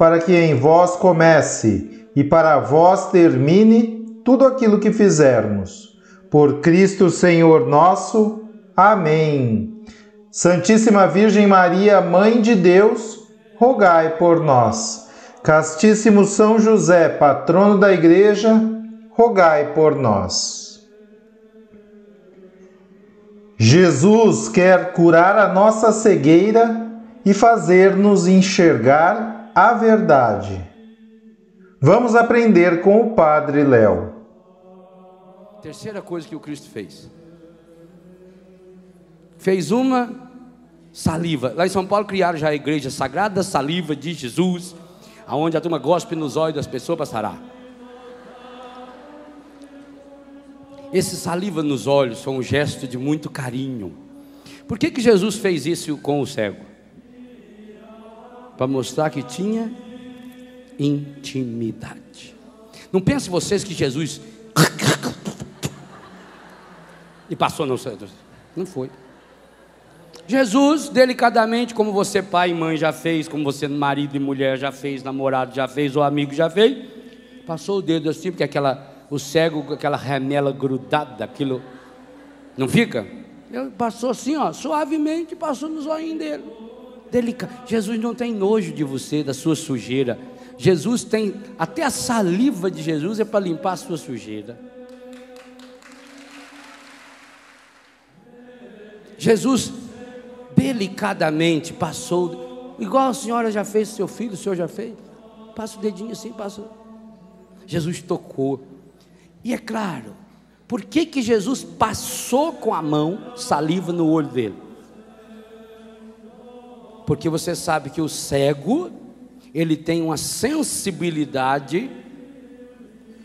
para que em vós comece e para vós termine tudo aquilo que fizermos. Por Cristo Senhor nosso. Amém. Santíssima Virgem Maria, Mãe de Deus, rogai por nós. Castíssimo São José, patrono da Igreja, rogai por nós. Jesus quer curar a nossa cegueira e fazer-nos enxergar a verdade. Vamos aprender com o Padre Léo. Terceira coisa que o Cristo fez fez uma saliva. Lá em São Paulo criaram já a igreja Sagrada Saliva de Jesus, aonde a turma gospe nos olhos das pessoas para sarar. Esse saliva nos olhos foi um gesto de muito carinho. Por que, que Jesus fez isso com o cego? Para mostrar que tinha intimidade. Não pense vocês que Jesus e passou no céu. Não foi. Jesus, delicadamente, como você pai e mãe já fez, como você marido e mulher já fez, namorado já fez, ou amigo já fez, passou o dedo assim, porque aquela, o cego com aquela remela grudada, aquilo não fica? Ele passou assim, ó, suavemente, passou nos olhinhos dele. Delicado. Jesus não tem nojo de você, da sua sujeira. Jesus tem, até a saliva de Jesus é para limpar a sua sujeira. Jesus delicadamente passou, igual a senhora já fez, seu filho, o senhor já fez. Passa o dedinho assim, passa. Jesus tocou. E é claro, por que, que Jesus passou com a mão saliva no olho dele? Porque você sabe que o cego, ele tem uma sensibilidade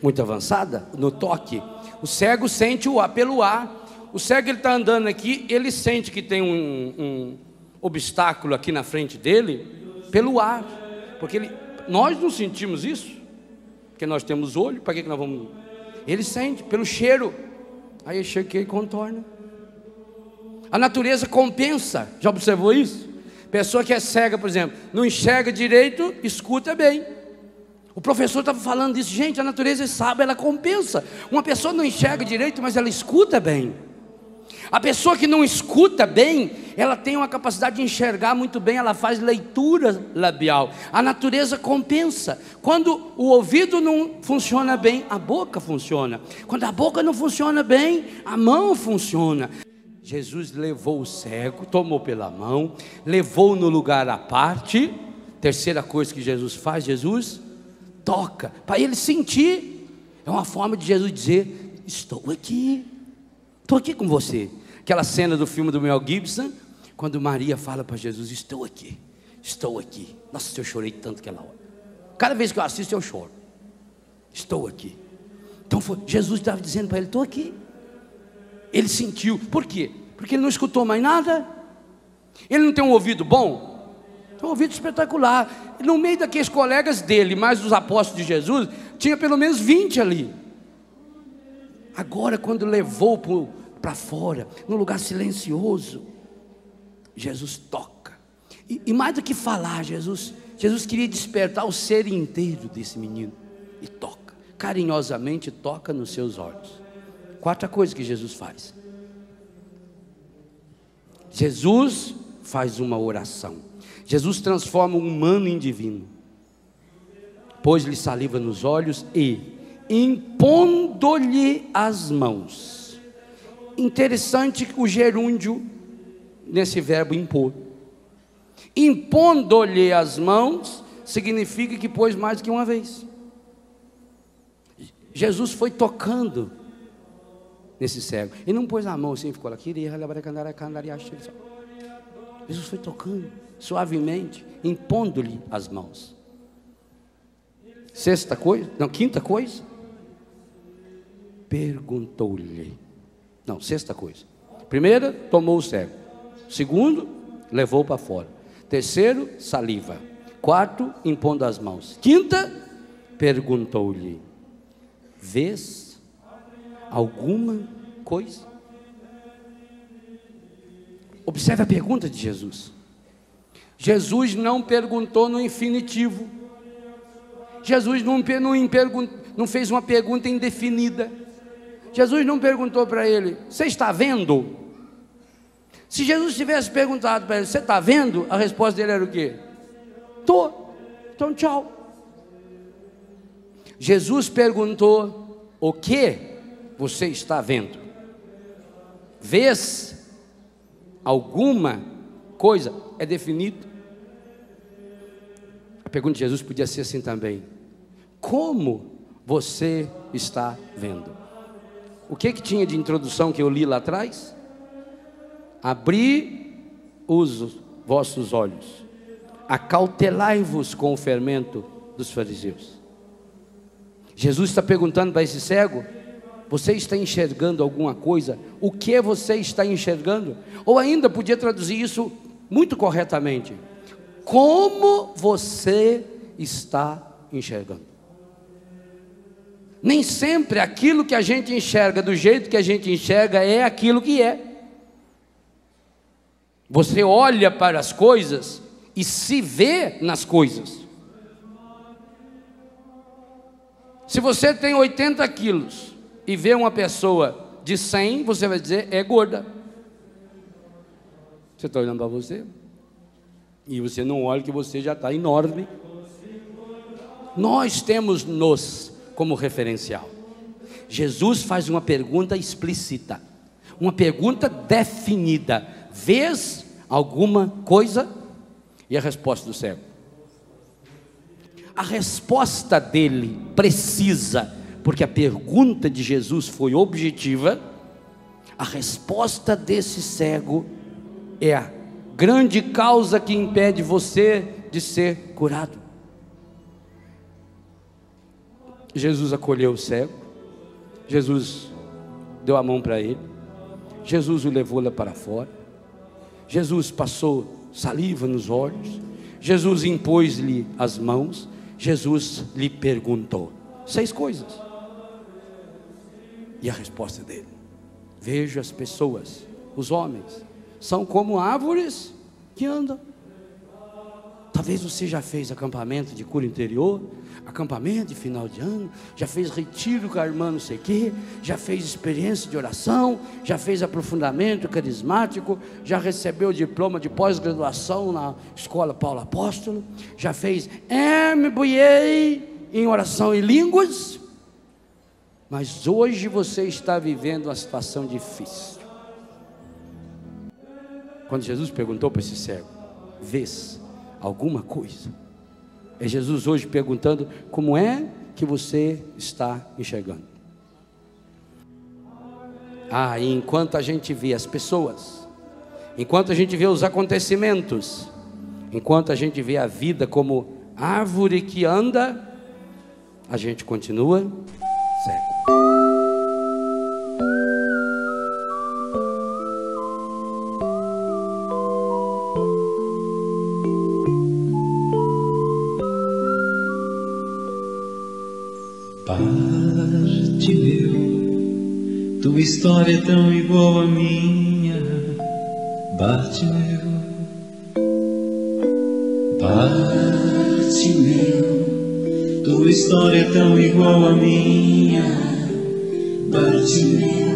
muito avançada no toque. O cego sente o ar pelo ar. O cego ele está andando aqui, ele sente que tem um, um, obstáculo aqui na frente dele pelo ar, porque ele, nós não sentimos isso, porque nós temos olho. Para que, que nós vamos? Ele sente pelo cheiro. Aí chega e contorna. A natureza compensa. Já observou isso? Pessoa que é cega, por exemplo, não enxerga direito, escuta bem. O professor estava falando disso, gente, a natureza sabe, ela compensa. Uma pessoa não enxerga direito, mas ela escuta bem. A pessoa que não escuta bem, ela tem uma capacidade de enxergar muito bem, ela faz leitura labial. A natureza compensa. Quando o ouvido não funciona bem, a boca funciona. Quando a boca não funciona bem, a mão funciona. Jesus levou o cego, tomou pela mão, levou no lugar à parte. Terceira coisa que Jesus faz, Jesus toca, para ele sentir. É uma forma de Jesus dizer: Estou aqui. Estou aqui com você. Aquela cena do filme do Mel Gibson, quando Maria fala para Jesus: Estou aqui, estou aqui. Nossa, eu chorei tanto aquela hora. Cada vez que eu assisto, eu choro. Estou aqui. Então foi, Jesus estava dizendo para ele: Estou aqui. Ele sentiu. Por quê? Porque ele não escutou mais nada. Ele não tem um ouvido bom. Tem um ouvido espetacular. No meio daqueles colegas dele, mais os apóstolos de Jesus, tinha pelo menos 20 ali. Agora, quando levou para fora, num lugar silencioso, Jesus toca. E, e, mais do que falar, Jesus, Jesus queria despertar o ser inteiro desse menino. E toca, carinhosamente toca nos seus olhos. Quarta coisa que Jesus faz. Jesus faz uma oração. Jesus transforma o humano em divino. Pôs-lhe saliva nos olhos e impondo-lhe as mãos. Interessante o gerúndio nesse verbo impor. Impondo-lhe as mãos significa que pôs mais que uma vez. Jesus foi tocando nesse cego. E não pôs a mão assim, ficou lá. Jesus foi tocando suavemente, impondo-lhe as mãos. Sexta coisa, não, quinta coisa, perguntou-lhe. Não, sexta coisa. Primeira, tomou o cego. Segundo, levou para fora. Terceiro, saliva. Quarto, impondo as mãos. Quinta, perguntou-lhe: Vês alguma coisa? Observe a pergunta de Jesus. Jesus não perguntou no infinitivo. Jesus não, não, não fez uma pergunta indefinida. Jesus não perguntou para ele: Você está vendo? Se Jesus tivesse perguntado para ele: Você está vendo? A resposta dele era o quê? Estou. Então, tchau. Jesus perguntou: O que você está vendo? Vês alguma coisa? É definido. A pergunta de Jesus podia ser assim também: Como você está vendo? O que que tinha de introdução que eu li lá atrás? Abri os vossos olhos, acautelai-vos com o fermento dos fariseus. Jesus está perguntando para esse cego: você está enxergando alguma coisa? O que você está enxergando? Ou ainda podia traduzir isso muito corretamente: como você está enxergando? Nem sempre aquilo que a gente enxerga do jeito que a gente enxerga é aquilo que é. Você olha para as coisas e se vê nas coisas. Se você tem 80 quilos e vê uma pessoa de 100, você vai dizer é gorda. Você está olhando para você? E você não olha que você já está enorme. Nós temos nos como referencial. Jesus faz uma pergunta explícita, uma pergunta definida: Vês alguma coisa? E a resposta do cego. A resposta dele precisa, porque a pergunta de Jesus foi objetiva. A resposta desse cego é a grande causa que impede você de ser curado. Jesus acolheu o cego, Jesus deu a mão para ele, Jesus o levou lá para fora, Jesus passou saliva nos olhos, Jesus impôs-lhe as mãos, Jesus lhe perguntou seis coisas. E a resposta dele: Vejo as pessoas, os homens, são como árvores que andam. Talvez você já fez acampamento de cura interior, acampamento de final de ano, já fez retiro com a irmã não sei o quê, já fez experiência de oração, já fez aprofundamento carismático, já recebeu diploma de pós-graduação na Escola Paulo Apóstolo, já fez MBA em oração e línguas, mas hoje você está vivendo uma situação difícil. Quando Jesus perguntou para esse cego, vês alguma coisa? É Jesus hoje perguntando como é que você está enxergando. Ah, e enquanto a gente vê as pessoas, enquanto a gente vê os acontecimentos, enquanto a gente vê a vida como árvore que anda, a gente continua cego. História é tão igual à minha, Bartimeu. Bartimeu, tua história é tão igual à minha, Bartimeu.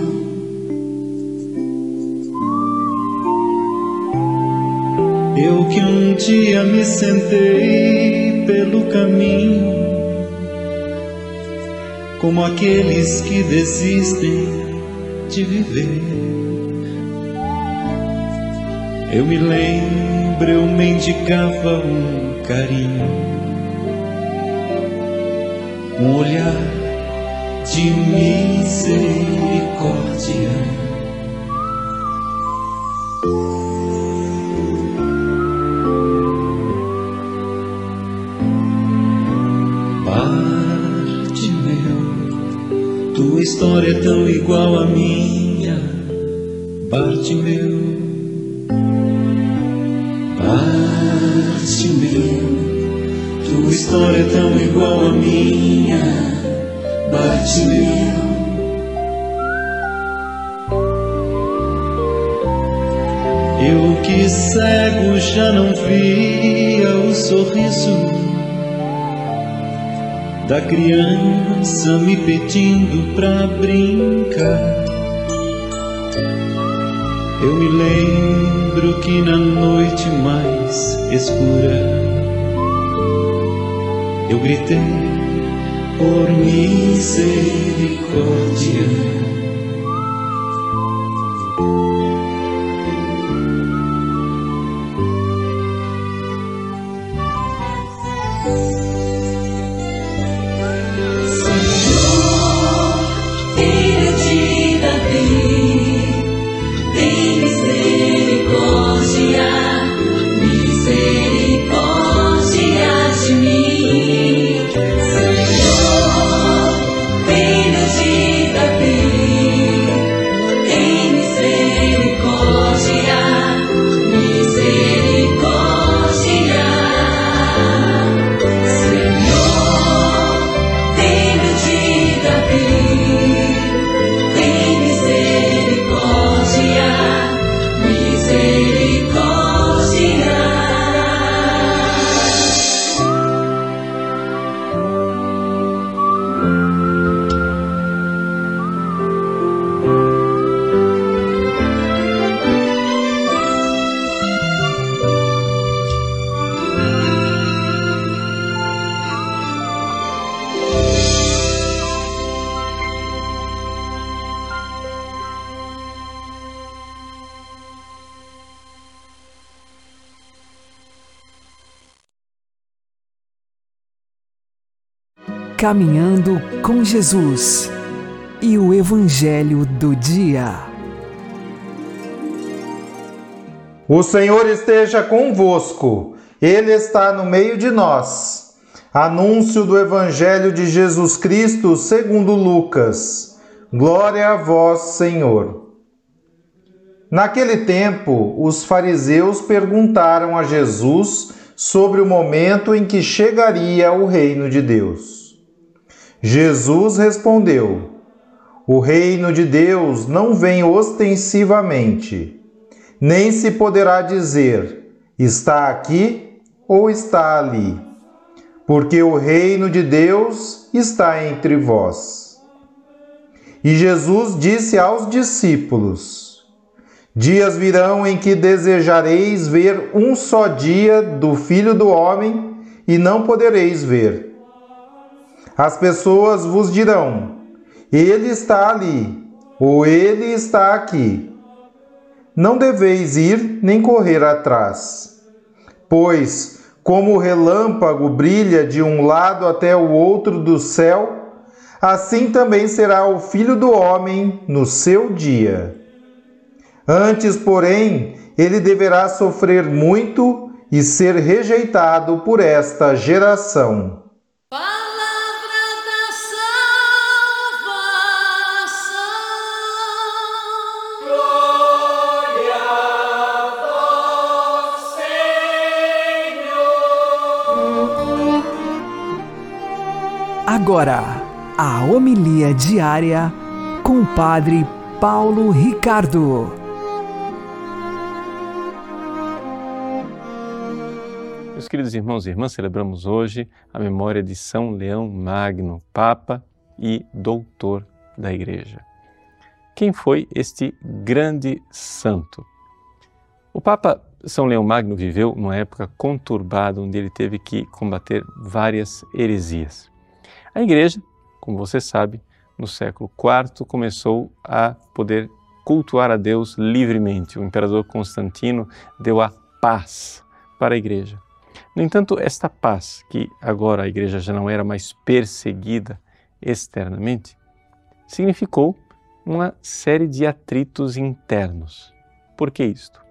Eu que um dia me sentei pelo caminho como aqueles que desistem de viver. Eu me lembro, eu mendigava um carinho, um olhar de misericórdia. Bartimeu. Bartimeu, tua história é tão igual à minha, Bartimeu. Eu que cego já não via o sorriso da criança me pedindo pra brincar. Eu me lembro que na noite mais escura eu gritei por misericórdia. Caminhando com Jesus e o Evangelho do Dia. O Senhor esteja convosco, Ele está no meio de nós. Anúncio do Evangelho de Jesus Cristo segundo Lucas. Glória a vós, Senhor. Naquele tempo, os fariseus perguntaram a Jesus sobre o momento em que chegaria o reino de Deus. Jesus respondeu: O reino de Deus não vem ostensivamente, nem se poderá dizer está aqui ou está ali, porque o reino de Deus está entre vós. E Jesus disse aos discípulos: Dias virão em que desejareis ver um só dia do Filho do Homem e não podereis ver as pessoas vos dirão: Ele está ali, ou Ele está aqui. Não deveis ir nem correr atrás. Pois, como o relâmpago brilha de um lado até o outro do céu, assim também será o filho do homem no seu dia. Antes, porém, ele deverá sofrer muito e ser rejeitado por esta geração. Agora, a homilia diária com o Padre Paulo Ricardo. Meus queridos irmãos e irmãs, celebramos hoje a memória de São Leão Magno, Papa e Doutor da Igreja. Quem foi este grande santo? O Papa São Leão Magno viveu numa época conturbada onde ele teve que combater várias heresias. A igreja como você sabe, no século IV começou a poder cultuar a Deus livremente. O imperador Constantino deu a paz para a igreja. No entanto, esta paz, que agora a igreja já não era mais perseguida externamente, significou uma série de atritos internos. Por que isto?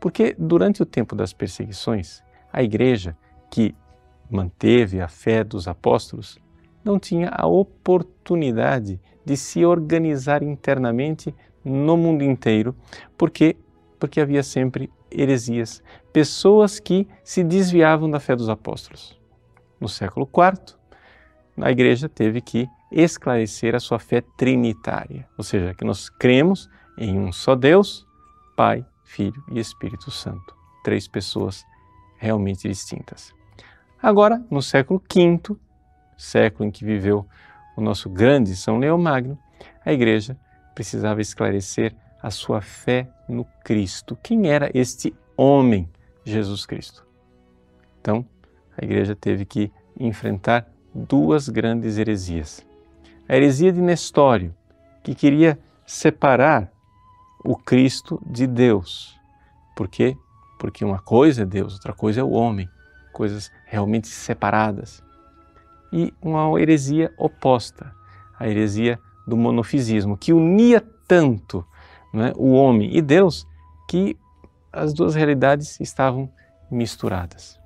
Porque durante o tempo das perseguições, a igreja, que manteve a fé dos apóstolos, não tinha a oportunidade de se organizar internamente no mundo inteiro, porque porque havia sempre heresias, pessoas que se desviavam da fé dos apóstolos. No século IV, a igreja teve que esclarecer a sua fé trinitária, ou seja, que nós cremos em um só Deus, Pai, Filho e Espírito Santo, três pessoas realmente distintas. Agora, no século V, século em que viveu o nosso grande São Leão Magno, a igreja precisava esclarecer a sua fé no Cristo. Quem era este homem, Jesus Cristo? Então, a igreja teve que enfrentar duas grandes heresias. A heresia de Nestório, que queria separar o Cristo de Deus. Por quê? Porque uma coisa é Deus, outra coisa é o homem, coisas realmente separadas. E uma heresia oposta, a heresia do monofisismo, que unia tanto né, o homem e Deus que as duas realidades estavam misturadas.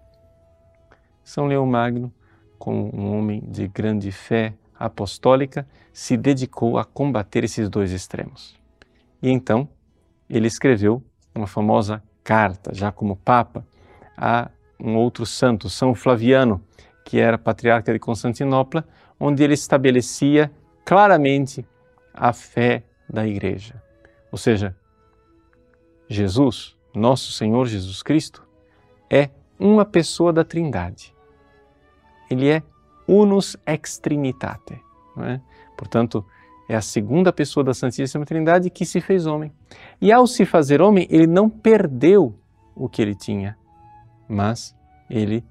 São Leão Magno, como um homem de grande fé apostólica, se dedicou a combater esses dois extremos. E então ele escreveu uma famosa carta, já como Papa, a um outro santo, São Flaviano, que era patriarca de Constantinopla, onde ele estabelecia claramente a fé da Igreja. Ou seja, Jesus, nosso Senhor Jesus Cristo, é uma pessoa da Trindade. Ele é unus ex trinitate. É? Portanto, é a segunda pessoa da Santíssima Trindade que se fez homem. E ao se fazer homem, ele não perdeu o que ele tinha, mas ele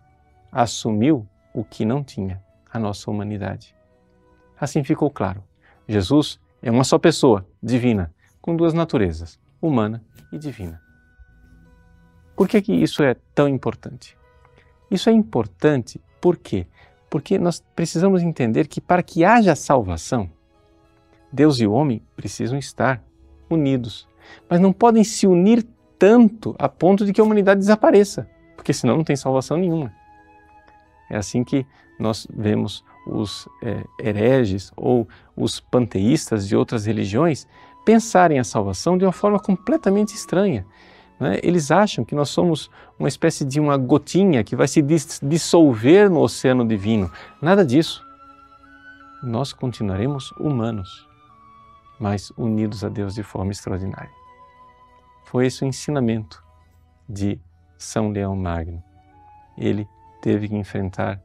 assumiu o que não tinha, a nossa humanidade. Assim ficou claro. Jesus é uma só pessoa, divina, com duas naturezas, humana e divina. Por que, que isso é tão importante? Isso é importante por quê? Porque nós precisamos entender que para que haja salvação, Deus e o homem precisam estar unidos, mas não podem se unir tanto a ponto de que a humanidade desapareça, porque senão não tem salvação nenhuma. É assim que nós vemos os é, hereges ou os panteístas de outras religiões pensarem a salvação de uma forma completamente estranha. Né? Eles acham que nós somos uma espécie de uma gotinha que vai se dissolver no oceano divino. Nada disso. Nós continuaremos humanos, mas unidos a Deus de forma extraordinária. Foi esse o ensinamento de São Leão Magno. Ele teve que enfrentar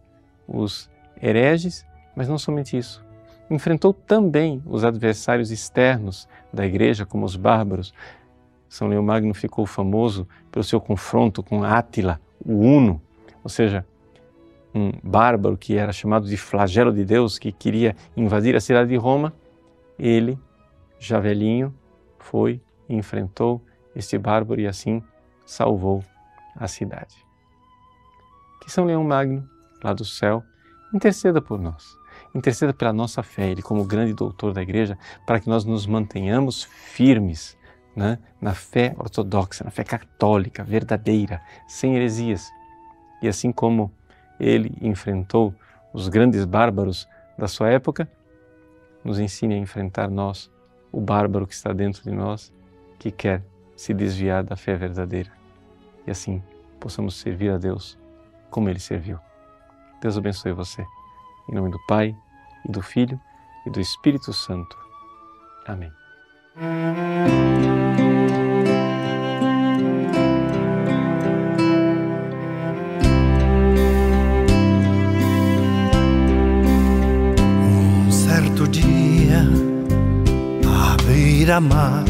os hereges, mas não somente isso enfrentou também os adversários externos da igreja, como os bárbaros. São Leão Magno ficou famoso pelo seu confronto com Átila, o Uno, ou seja, um bárbaro que era chamado de flagelo de Deus, que queria invadir a cidade de Roma. Ele, já velhinho, foi enfrentou este bárbaro e assim salvou a cidade. Que São Leão Magno, lá do céu, interceda por nós interceda pela nossa fé, Ele como grande doutor da igreja, para que nós nos mantenhamos firmes né, na fé ortodoxa, na fé católica, verdadeira, sem heresias. E assim como ele enfrentou os grandes bárbaros da sua época, nos ensine a enfrentar nós, o bárbaro que está dentro de nós, que quer se desviar da fé verdadeira. E assim possamos servir a Deus como ele serviu. Deus abençoe você. Em nome do Pai, e do Filho e do Espírito Santo. Amém. Um certo dia, à beira-mar,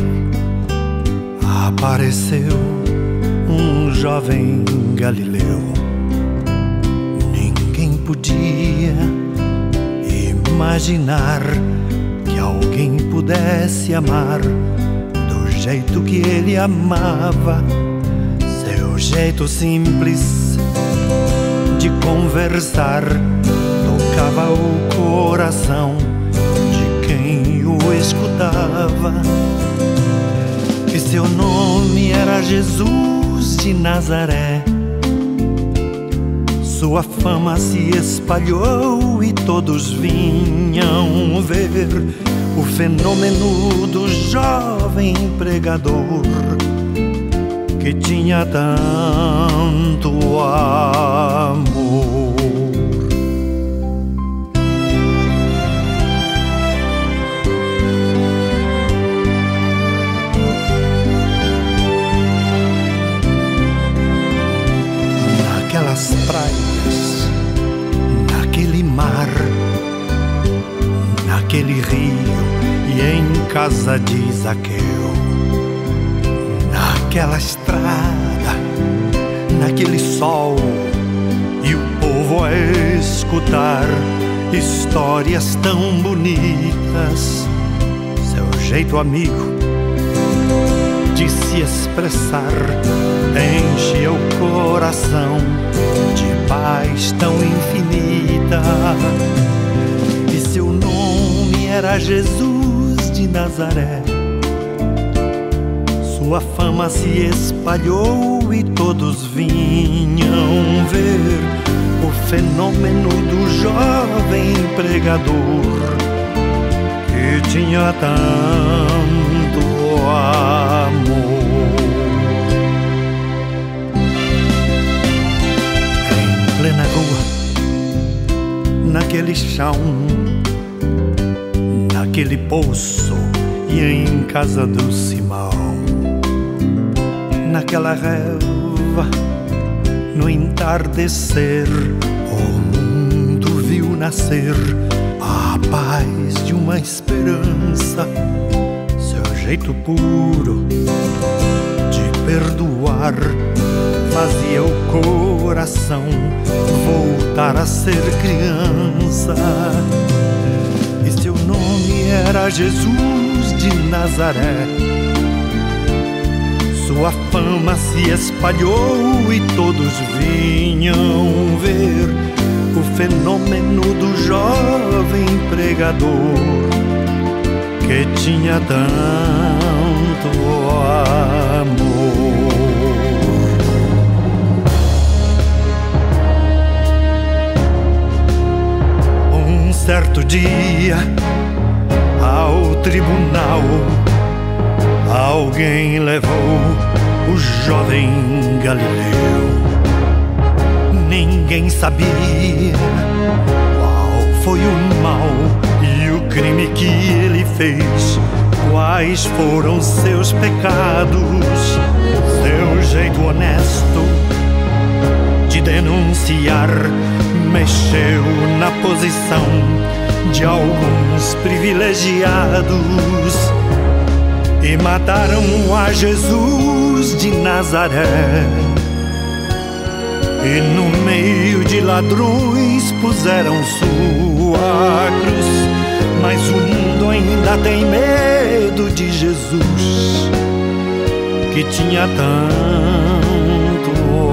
apareceu um jovem galileu. Podia imaginar que alguém pudesse amar do jeito que ele amava, seu jeito simples de conversar tocava o coração de quem o escutava. E seu nome era Jesus de Nazaré. Sua fama se espalhou e todos vinham ver o fenômeno do jovem pregador que tinha tanto amor. Escutar histórias tão bonitas. Seu jeito amigo de se expressar enche o coração de paz tão infinita. E seu nome era Jesus de Nazaré sua fama se espalhou e todos vinham ver fenômeno do jovem pregador que tinha tanto amor. Em plena rua, naquele chão, naquele poço e em casa do Simão naquela relva, no entardecer, o mundo viu nascer a paz de uma esperança, seu jeito puro de perdoar fazia o coração voltar a ser criança. E seu nome era Jesus de Nazaré sua fama se espalhou e todos vinham ver o fenômeno do jovem pregador que tinha tanto amor. Um certo dia, ao tribunal Alguém levou o jovem Galileu. Ninguém sabia qual foi o mal e o crime que ele fez. Quais foram seus pecados, seu jeito honesto de denunciar mexeu na posição de alguns privilegiados e mataram a Jesus de Nazaré. E no meio de ladrões puseram sua cruz. Mas o mundo ainda tem medo de Jesus, que tinha tanto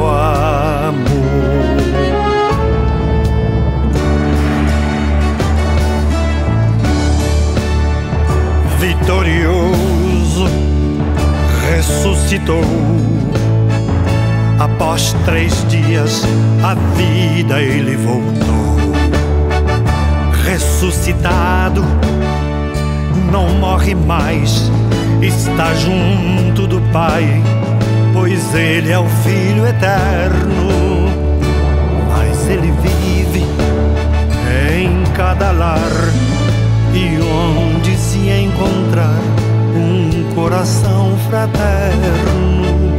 amor. Vitorioso ressuscitou. Após três dias, a vida ele voltou. Ressuscitado, não morre mais, está junto do Pai, pois ele é o Filho eterno. Mas ele vive em cada lar e onde se encontrar coração fraterno.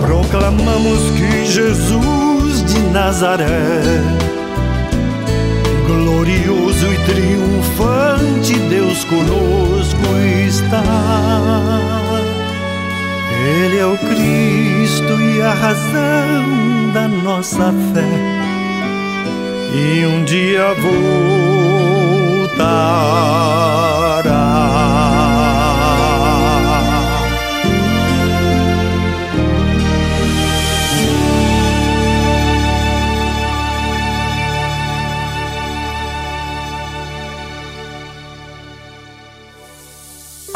Proclamamos que Jesus de Nazaré, glorioso e triunfante, Deus conosco está. Ele é o Cristo e a razão da nossa fé. E um dia vou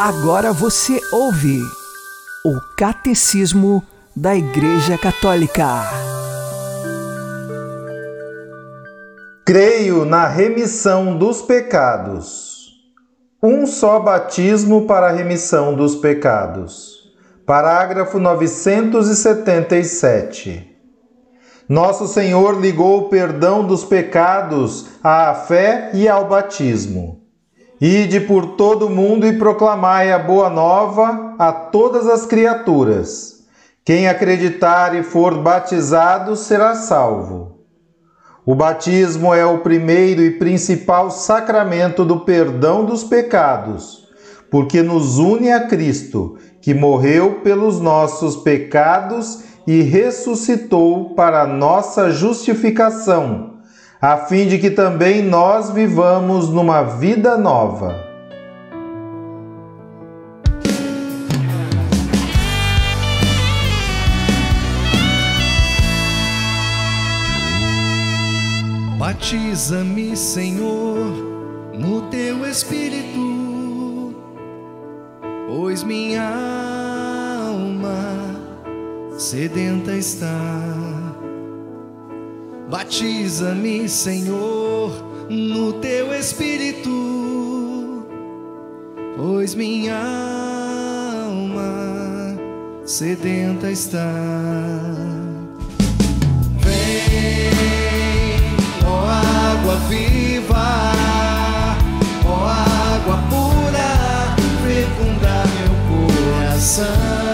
Agora você ouve o Catecismo da Igreja Católica. Creio na remissão dos pecados. Um só batismo para a remissão dos pecados. Parágrafo 977. Nosso Senhor ligou o perdão dos pecados à fé e ao batismo. Ide por todo o mundo e proclamai a boa nova a todas as criaturas. Quem acreditar e for batizado será salvo. O batismo é o primeiro e principal sacramento do perdão dos pecados, porque nos une a Cristo, que morreu pelos nossos pecados e ressuscitou para nossa justificação a fim de que também nós vivamos numa vida nova. Batiza-me, Senhor, no teu espírito, pois minha alma sedenta está Batiza-me, Senhor, no teu espírito, pois minha alma sedenta está. Vem, ó água viva, ó água pura, fecundar meu coração.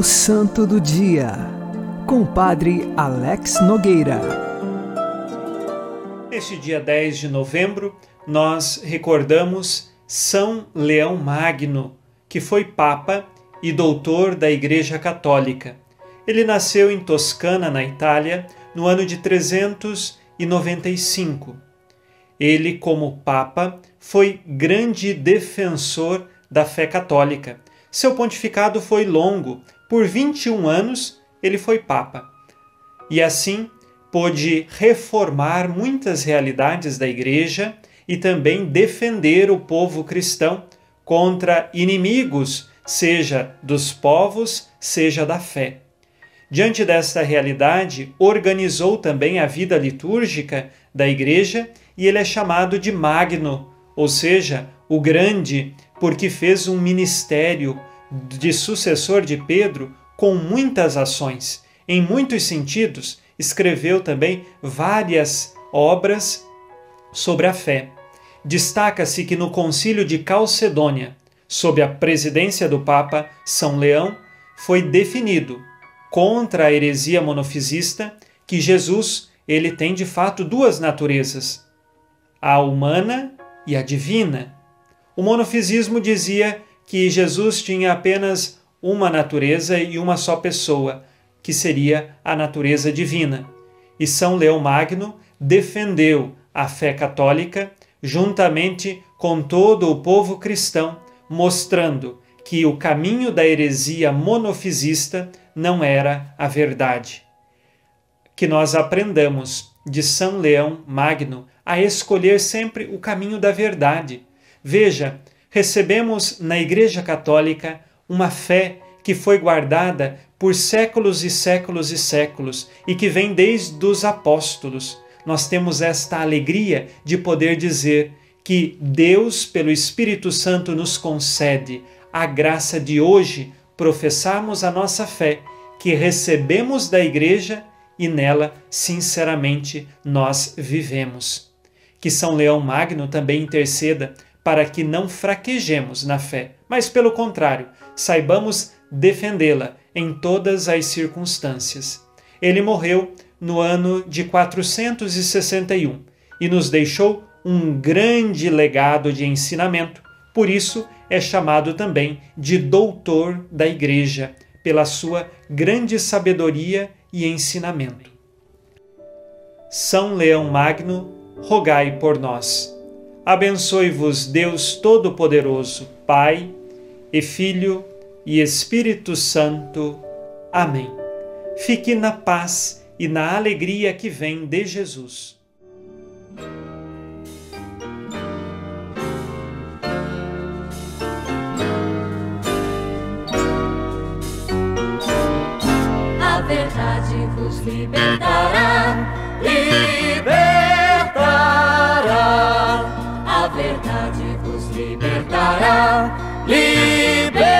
O Santo do Dia, com o Padre Alex Nogueira. Neste dia 10 de novembro, nós recordamos São Leão Magno, que foi Papa e doutor da Igreja Católica. Ele nasceu em Toscana, na Itália, no ano de 395. Ele, como Papa, foi grande defensor da fé católica. Seu pontificado foi longo, por 21 anos ele foi Papa. E assim pôde reformar muitas realidades da Igreja e também defender o povo cristão contra inimigos, seja dos povos, seja da fé. Diante desta realidade, organizou também a vida litúrgica da Igreja e ele é chamado de Magno, ou seja, o Grande, porque fez um ministério de sucessor de Pedro com muitas ações. Em muitos sentidos, escreveu também várias obras sobre a fé. Destaca-se que no Concílio de Calcedônia, sob a presidência do Papa São Leão, foi definido contra a heresia monofisista que Jesus ele tem de fato duas naturezas, a humana e a divina. O monofisismo dizia que Jesus tinha apenas uma natureza e uma só pessoa, que seria a natureza divina. E São Leão Magno defendeu a fé católica juntamente com todo o povo cristão, mostrando que o caminho da heresia monofisista não era a verdade. Que nós aprendamos de São Leão Magno a escolher sempre o caminho da verdade. Veja, recebemos na Igreja Católica uma fé que foi guardada por séculos e séculos e séculos e que vem desde os apóstolos. Nós temos esta alegria de poder dizer que Deus, pelo Espírito Santo, nos concede a graça de hoje professarmos a nossa fé, que recebemos da Igreja e nela, sinceramente, nós vivemos. Que São Leão Magno também interceda para que não fraquejemos na fé, mas, pelo contrário, saibamos defendê-la em todas as circunstâncias. Ele morreu no ano de 461 e nos deixou um grande legado de ensinamento, por isso é chamado também de doutor da Igreja, pela sua grande sabedoria e ensinamento. São Leão Magno, rogai por nós. Abençoe-vos Deus Todo-Poderoso, Pai e Filho e Espírito Santo. Amém. Fique na paz e na alegria que vem de Jesus. A verdade vos libertará, libertará. Libertará, libertará.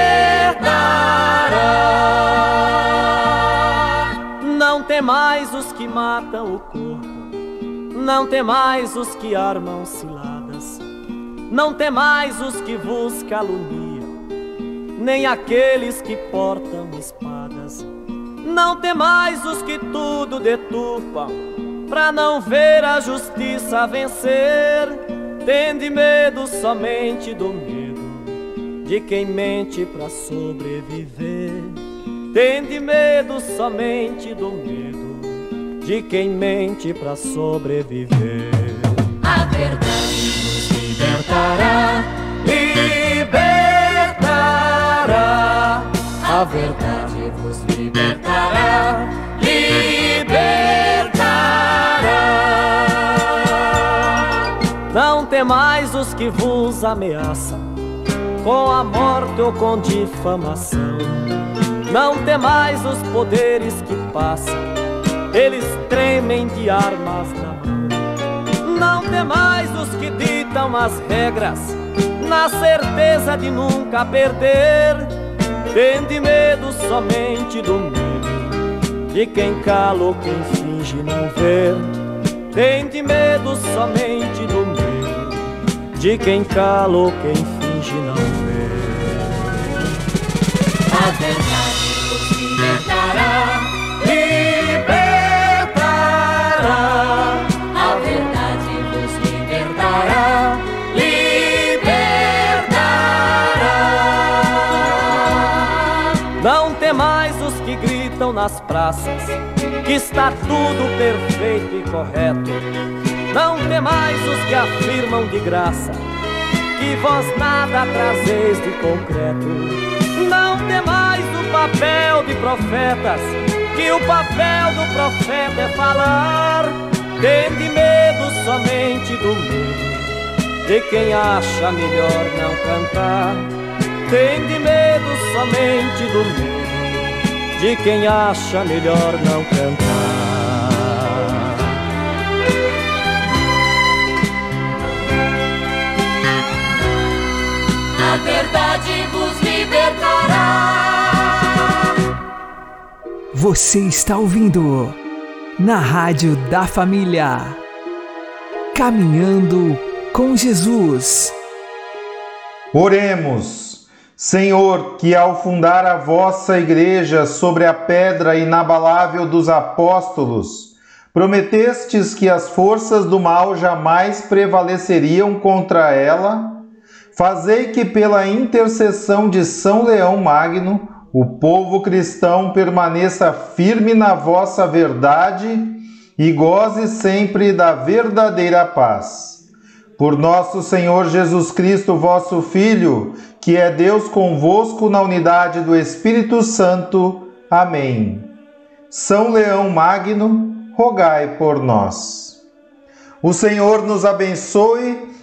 Não temais os que matam o corpo, não temais os que armam ciladas, não temais os que vos caluniam, nem aqueles que portam espadas. Não temais os que tudo deturpam, para não ver a justiça vencer. Tende medo somente do medo de quem mente para sobreviver. Tende medo somente do medo de quem mente para sobreviver. A verdade vos libertará, libertará. A verdade que vos ameaçam com a morte ou com difamação. Não temais os poderes que passam, eles tremem de armas na mão. Não temais os que ditam as regras, na certeza de nunca perder. Tende medo somente do medo, de quem cala ou quem finge não ver. Tende medo somente do medo, de quem cala ou quem finge não ver. A verdade nos libertará, libertará. A verdade nos libertará, libertará. Não temais os que gritam nas praças que está tudo perfeito e correto não demais os que afirmam de graça que vós nada trazeis de concreto. Não demais o papel de profetas, que o papel do profeta é falar. Tende medo somente do medo de quem acha melhor não cantar. Tende medo somente do medo de quem acha melhor não cantar. Você está ouvindo na Rádio da Família. Caminhando com Jesus. Oremos. Senhor, que ao fundar a vossa igreja sobre a pedra inabalável dos apóstolos, prometestes que as forças do mal jamais prevaleceriam contra ela, fazei que pela intercessão de São Leão Magno, o povo cristão permaneça firme na vossa verdade e goze sempre da verdadeira paz. Por nosso Senhor Jesus Cristo, vosso Filho, que é Deus convosco na unidade do Espírito Santo. Amém. São Leão Magno, rogai por nós. O Senhor nos abençoe,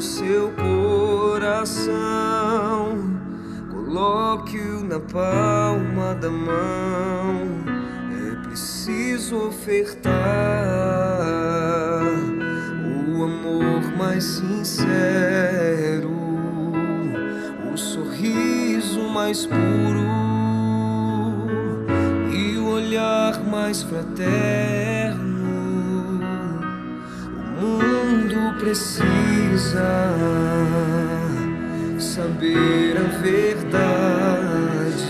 Seu coração. Coloque-o na palma da mão. É preciso ofertar o amor mais sincero, o sorriso mais puro e o olhar mais fraterno. Precisa saber a verdade.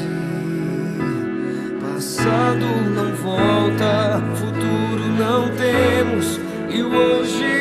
Passado não volta, futuro não temos e hoje